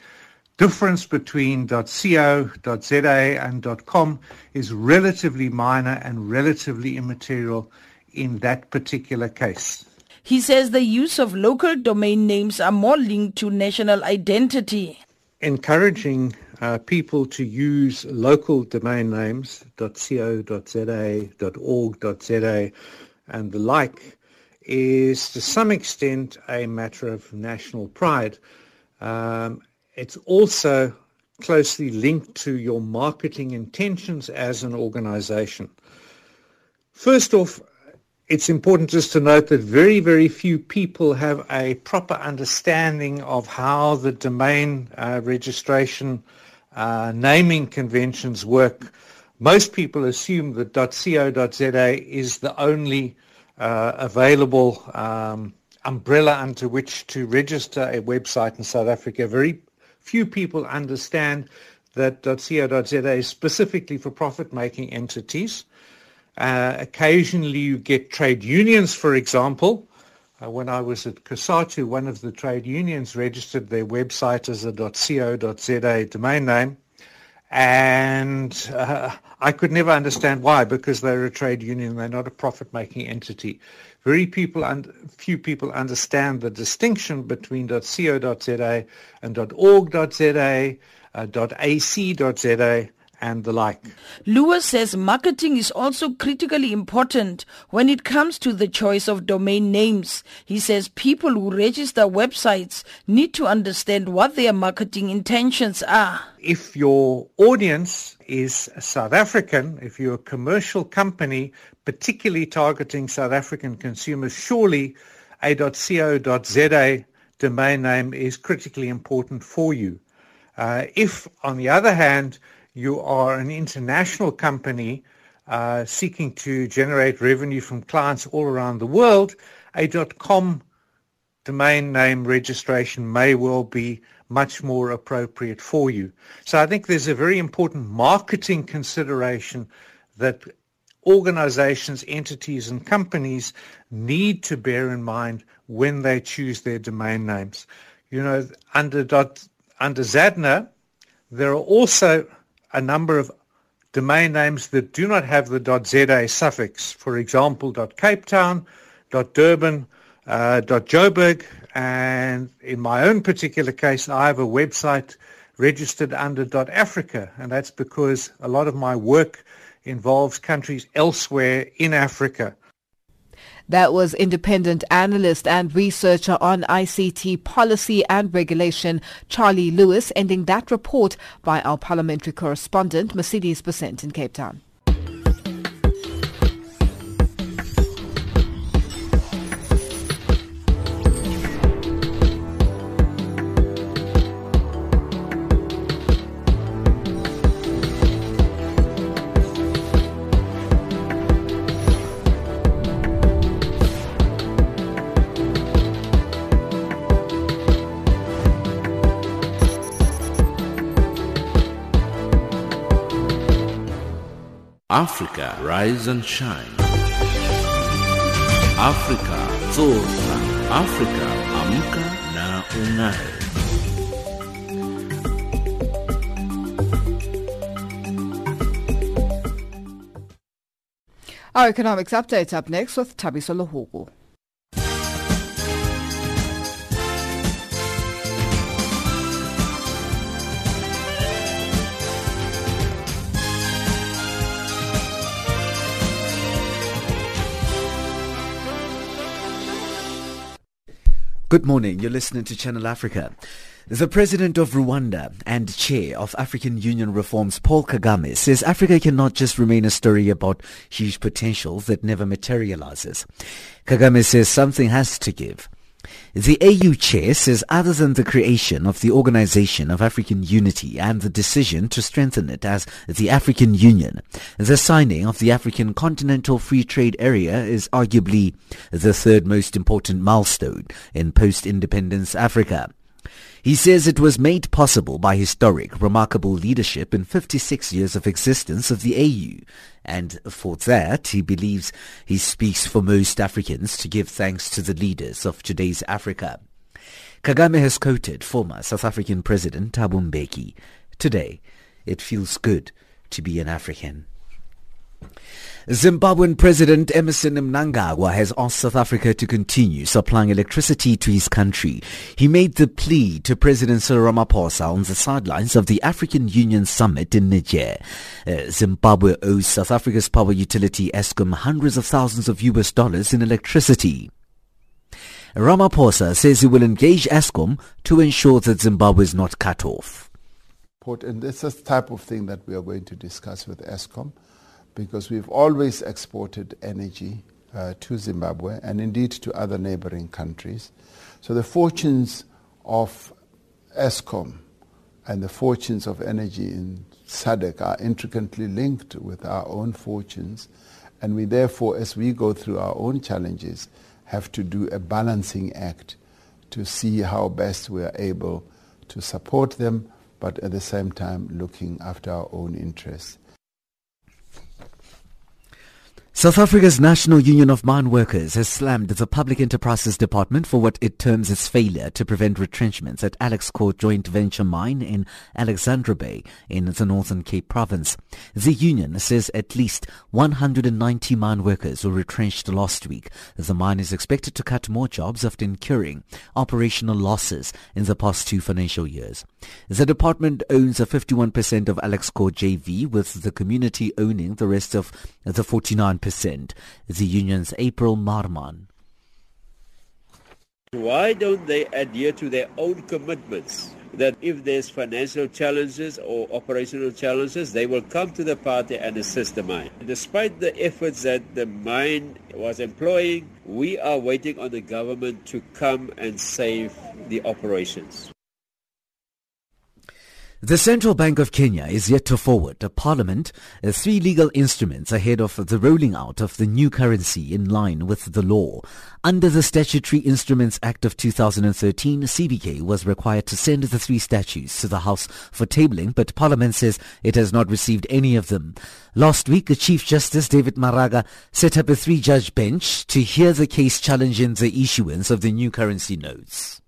difference between .co, .za and .com is relatively minor and relatively immaterial in that particular case. He says the use of local domain names are more linked to national identity. Encouraging uh, people to use local domain names, .co.za, .org.za, and the like, is to some extent a matter of national pride. Um, it's also closely linked to your marketing intentions as an organization. First off, it's important just to note that very, very few people have a proper understanding of how the domain uh, registration uh, naming conventions work. Most people assume that .co.za is the only uh, available um, umbrella under which to register a website in South Africa. Very few people understand that .co.za is specifically for profit-making entities. Uh, occasionally you get trade unions, for example. Uh, when I was at COSATU, one of the trade unions registered their website as a .co.za domain name. And uh, I could never understand why, because they're a trade union, they're not a profit-making entity. Very people un- few people understand the distinction between .co.za and .org.za, uh, .ac.za, and the like. Lewis says marketing is also critically important when it comes to the choice of domain names. He says people who register websites need to understand what their marketing intentions are. If your audience is South African, if you're a commercial company particularly targeting South African consumers, surely a.co.za domain name is critically important for you. Uh, if, on the other hand, you are an international company uh, seeking to generate revenue from clients all around the world, a .com domain name registration may well be much more appropriate for you. So I think there's a very important marketing consideration that organizations, entities, and companies need to bear in mind when they choose their domain names. You know, under, dot, under ZADNA, there are also a number of domain names that do not have the .za suffix. For example, .cape Town, .durban, uh, .joburg, and in my own particular case, I have a website registered under .africa, and that's because a lot of my work involves countries elsewhere in Africa. That was independent analyst and researcher on ICT policy and regulation, Charlie Lewis, ending that report by our parliamentary correspondent, Mercedes Besent in Cape Town. Africa, rise and shine. Africa, zorka. Africa, amka na ungae. Our economics update up next with Tabi Lohugu. Good morning. You're listening to Channel Africa. The president of Rwanda and chair of African Union Reforms, Paul Kagame, says Africa cannot just remain a story about huge potential that never materializes. Kagame says something has to give. The AU chair says other than the creation of the Organization of African Unity and the decision to strengthen it as the African Union, the signing of the African Continental Free Trade Area is arguably the third most important milestone in post-independence Africa. He says it was made possible by historic, remarkable leadership in 56 years of existence of the AU. And for that, he believes he speaks for most Africans to give thanks to the leaders of today's Africa. Kagame has quoted former South African President Thabo Mbeki. Today, it feels good to be an African. Zimbabwean President Emmerson Mnangagwa has asked South Africa to continue supplying electricity to his country. He made the plea to President Cyril Ramaphosa on the sidelines of the African Union Summit in Niger. Uh, Zimbabwe owes South Africa's power utility Eskom hundreds of thousands of US dollars in electricity. Ramaphosa says he will engage Eskom to ensure that Zimbabwe is not cut off. And this is the type of thing that we are going to discuss with Eskom because we've always exported energy uh, to Zimbabwe and indeed to other neighboring countries. So the fortunes of Eskom and the fortunes of energy in SADC are intricately linked with our own fortunes. And we therefore, as we go through our own challenges, have to do a balancing act to see how best we are able to support them, but at the same time looking after our own interests. South Africa's National Union of Mine Workers has slammed the Public Enterprises Department for what it terms its failure to prevent retrenchments at Alexkor Joint Venture Mine in Alexander Bay in the Northern Cape Province. The union says at least 190 mine workers were retrenched last week. The mine is expected to cut more jobs after incurring operational losses in the past two financial years. The department owns a 51% of Alexkor JV with the community owning the rest of the 49% the union's April Marman. Why don't they adhere to their own commitments? That if there's financial challenges or operational challenges, they will come to the party and assist the mine. Despite the efforts that the mine was employing, we are waiting on the government to come and save the operations. The Central Bank of Kenya is yet to forward to Parliament uh, three legal instruments ahead of the rolling out of the new currency in line with the law. Under the Statutory Instruments Act of 2013, CBK was required to send the three statutes to the House for tabling, but Parliament says it has not received any of them. Last week, the Chief Justice David Maraga set up a three-judge bench to hear the case challenging the issuance of the new currency notes.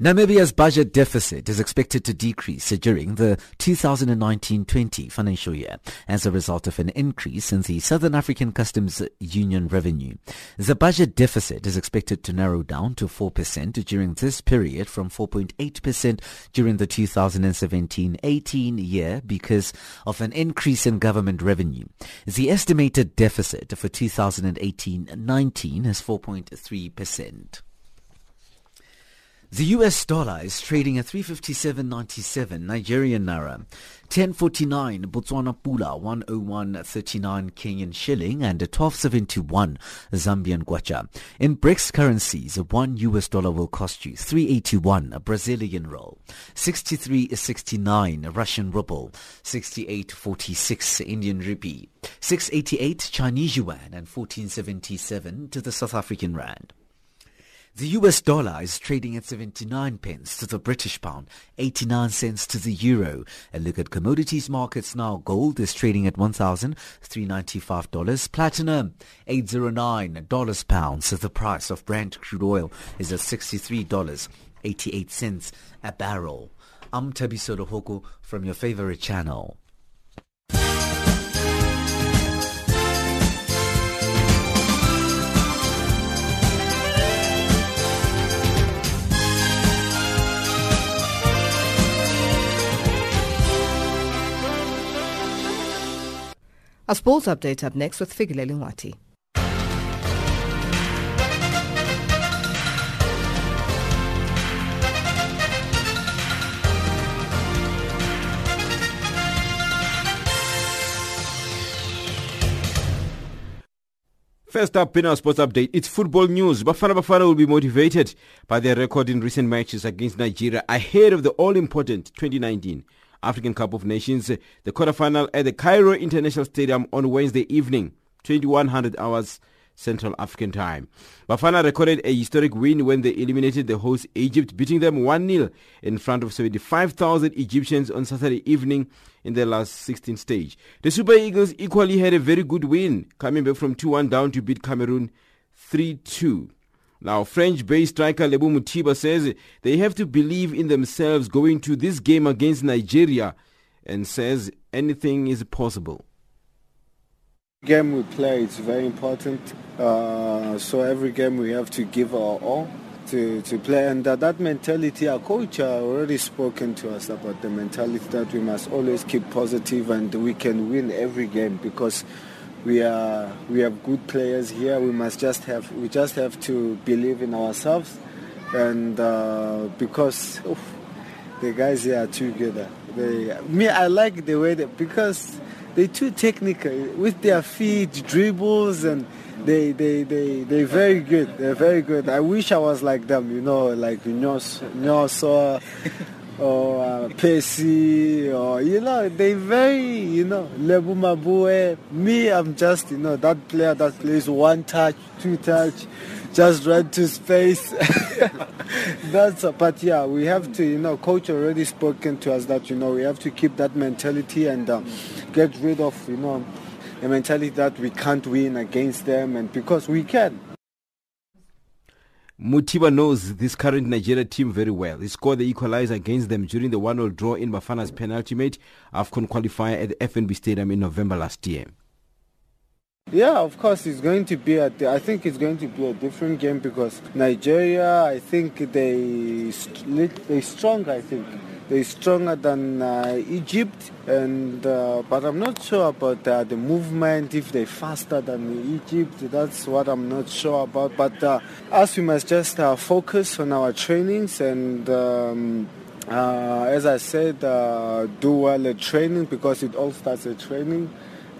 Namibia's budget deficit is expected to decrease during the 2019-20 financial year as a result of an increase in the Southern African Customs Union revenue. The budget deficit is expected to narrow down to 4% during this period from 4.8% during the 2017-18 year because of an increase in government revenue. The estimated deficit for 2018-19 is 4.3%. The US dollar is trading at 357.97 Nigerian naira, 1049 Botswana pula, 101.39 Kenyan shilling and 1271 Zambian kwacha. In BRICS currencies, 1 US dollar will cost you 381 Brazilian real, 63.69 Russian ruble, 68.46 Indian rupee, 688 Chinese yuan and 1477 to the South African rand. The US dollar is trading at 79 pence to the British pound, 89 cents to the euro. A look at commodities markets now. Gold is trading at $1,395. Platinum, $809 pounds. The price of Brent crude oil is at $63.88 a barrel. I'm Tabiso Hoko from your favorite channel. A sports update up next with Figile Lingwati. First up in our sports update, it's football news. Bafana Bafana will be motivated by their record in recent matches against Nigeria ahead of the all-important 2019 African Cup of Nations, the quarterfinal at the Cairo International Stadium on Wednesday evening, 2100 hours Central African Time. Bafana recorded a historic win when they eliminated the host Egypt, beating them 1-0 in front of 75,000 Egyptians on Saturday evening in their last 16 stage. The Super Eagles equally had a very good win, coming back from 2-1 down to beat Cameroon 3-2. Now, French-based striker Lebo Mothiba says they have to believe in themselves going to this game against Nigeria and says anything is possible. Game we play is very important. Uh, so every game we have to give our all to, to play. And uh, that mentality, our coach uh, already spoken to us about the mentality that we must always keep positive and we can win every game because we are we have good players here. We must just have we just have to believe in ourselves, and uh, because the guys here are together. They me I like the way that because they are too technical with their feet, dribbles, and they they they they're very good. They're very good. I wish I was like them. You know, like Nyos Nyoso or uh, or you know they very you know Lebou Mabue. Me, I'm just you know that player that plays one touch, two touch, just run to space. That's a, but yeah, we have to you know coach already spoken to us that you know we have to keep that mentality and uh, get rid of you know the mentality that we can't win against them and because we can. Mothiba knows this current Nigeria team very well. He scored the equalizer against them during the 1-0 draw in Bafana's penultimate AFCON qualifier at the FNB Stadium in November last year. Yeah, of course, it's going to be a. I think it's going to be a different game because Nigeria. I think they they strong. I think they're stronger than uh, Egypt, and uh, but I'm not sure about uh, the movement. If they're faster than Egypt, that's what I'm not sure about. But uh, us, we must just uh, focus on our trainings and. Um, uh, as I said, do well at training because it all starts at training.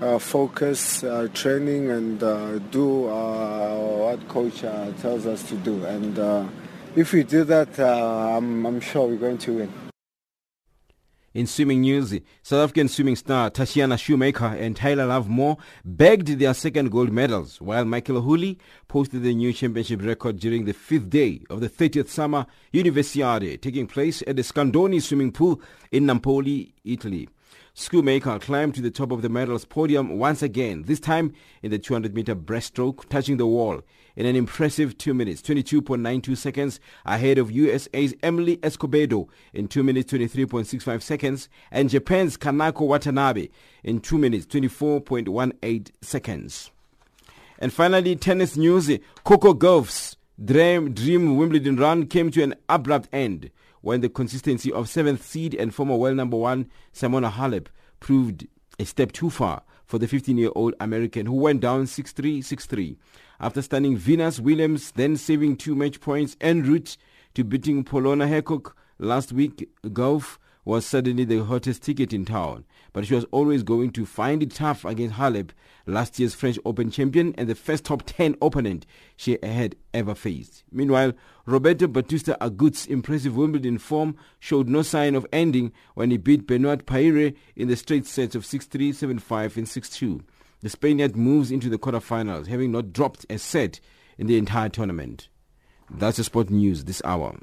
Uh, focus uh, training and uh, do what coach tells us to do. And if we do that, I'm, I'm sure we're going to win. In swimming news, South African swimming star Tatjana Schoenmaker and Tyler Lovemore bagged their second gold medals, while Michael Houlie posted the new championship record during the fifth day of the 30th Summer Universiade, taking place at the Scandone swimming pool in Napoli, Italy. Schoenmaker climbed to the top of the medals podium once again, this time in the 200 meter breaststroke, touching the wall in an impressive 2 minutes 22.92 seconds ahead of USA's Emily Escobedo in 2 minutes 23.65 seconds and Japan's Kanako Watanabe in 2 minutes 24.18 seconds. And finally, tennis news. Coco Gauff's dream, dream Wimbledon run came to an abrupt end when the consistency of seventh seed and former world number one Simona Halep proved a step too far for the 15-year-old American who went down 6-3, 6-3 after stunning Venus Williams, then saving two match points en route to beating Polona Hercog last week. Gauff was suddenly the hottest ticket in town, but she was always going to find it tough against Halep, last year's French Open champion and the first top 10 opponent she had ever faced. Meanwhile, Roberto Bautista Agut's impressive Wimbledon form showed no sign of ending when he beat Benoit Paire in the straight sets of 6-3, 7-5 and 6-2. The Spaniard moves into the quarterfinals, having not dropped a set in the entire tournament. That's the sport news this hour.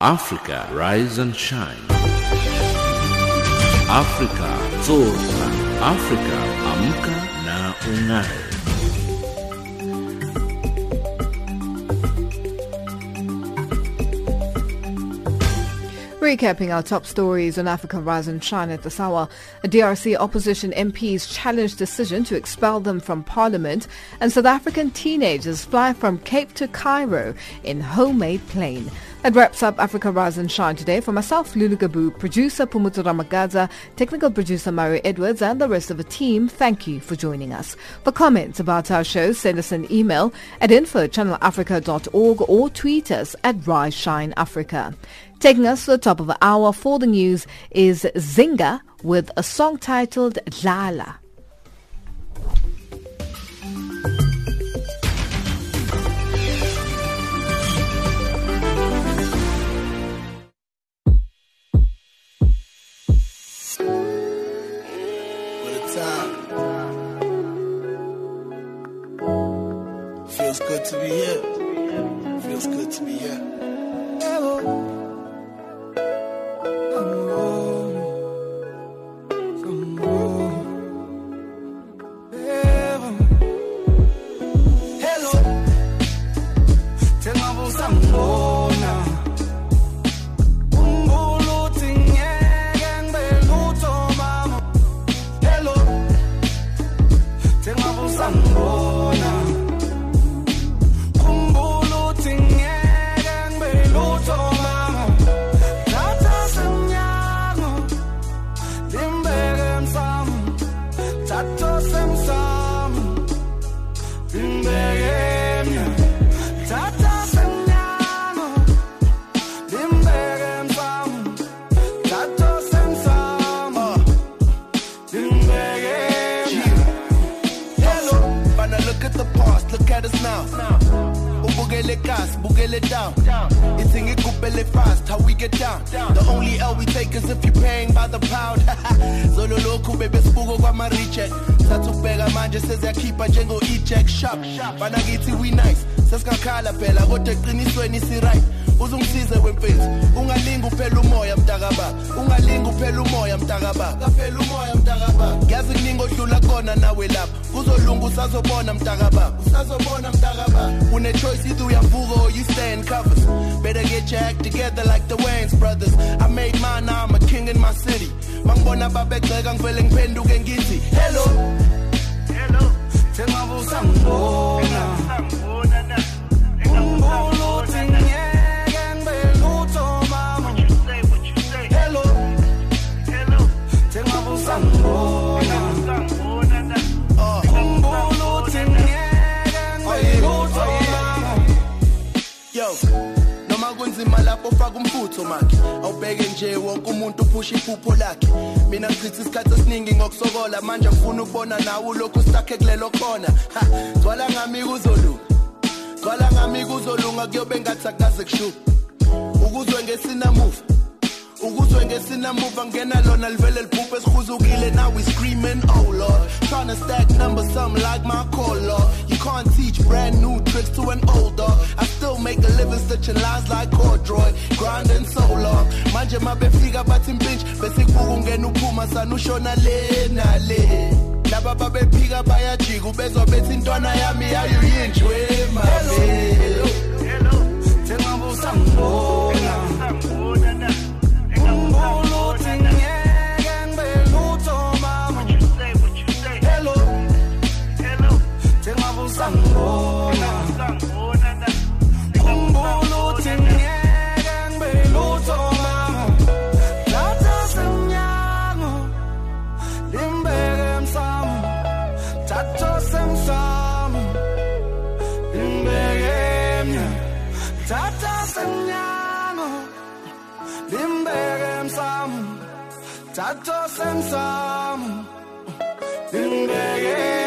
Africa, rise and shine. Africa, zorka. Africa, amka na ung'are. Recapping our top stories on Africa Rise and Shine at this hour, a DRC opposition MPs challenged decision to expel them from parliament, and South African teenagers fly from Cape to Cairo in homemade plane. That wraps up Africa Rise and Shine today. For myself, Lulu Gabu, producer Pumutu Ramagaza, technical producer Mario Edwards, and the rest of the team, thank you for joining us. For comments about our show, send us an email at infochannelafrica.org or tweet us at Rise Shine Africa. Taking us to the top of the hour for the news is Zinga with a song titled Lala. To be here. Feels good to be here. Hello. Ngichitha isikhathi esiningi ngokusokola. Manje ngifuna ukubona nawe lokhu stakhe kulelo khona. Ha, gcwala ngami kuzolunga gcwala ngami kuzolunga kuyobe ngathi akukaze kushuka ukuzwe ngesinamuva. Ukuzwe ngesinamuva ngena lona livele libhubhe esihuzukile now we screaming oh lord. Trying to stack numbers something like my call lord you can't teach brand new tricks to an older. I still make a living stitching lines like corduroy grinding so long manje mabefika bathi mpintshi bese kubuka ungena uphuma sanushona le nale laba babephika bayajika ubezwa bethi intwana yami yayuyinjwe mame Thengabusa ngibona Umbulu Chacho sensam Sindegi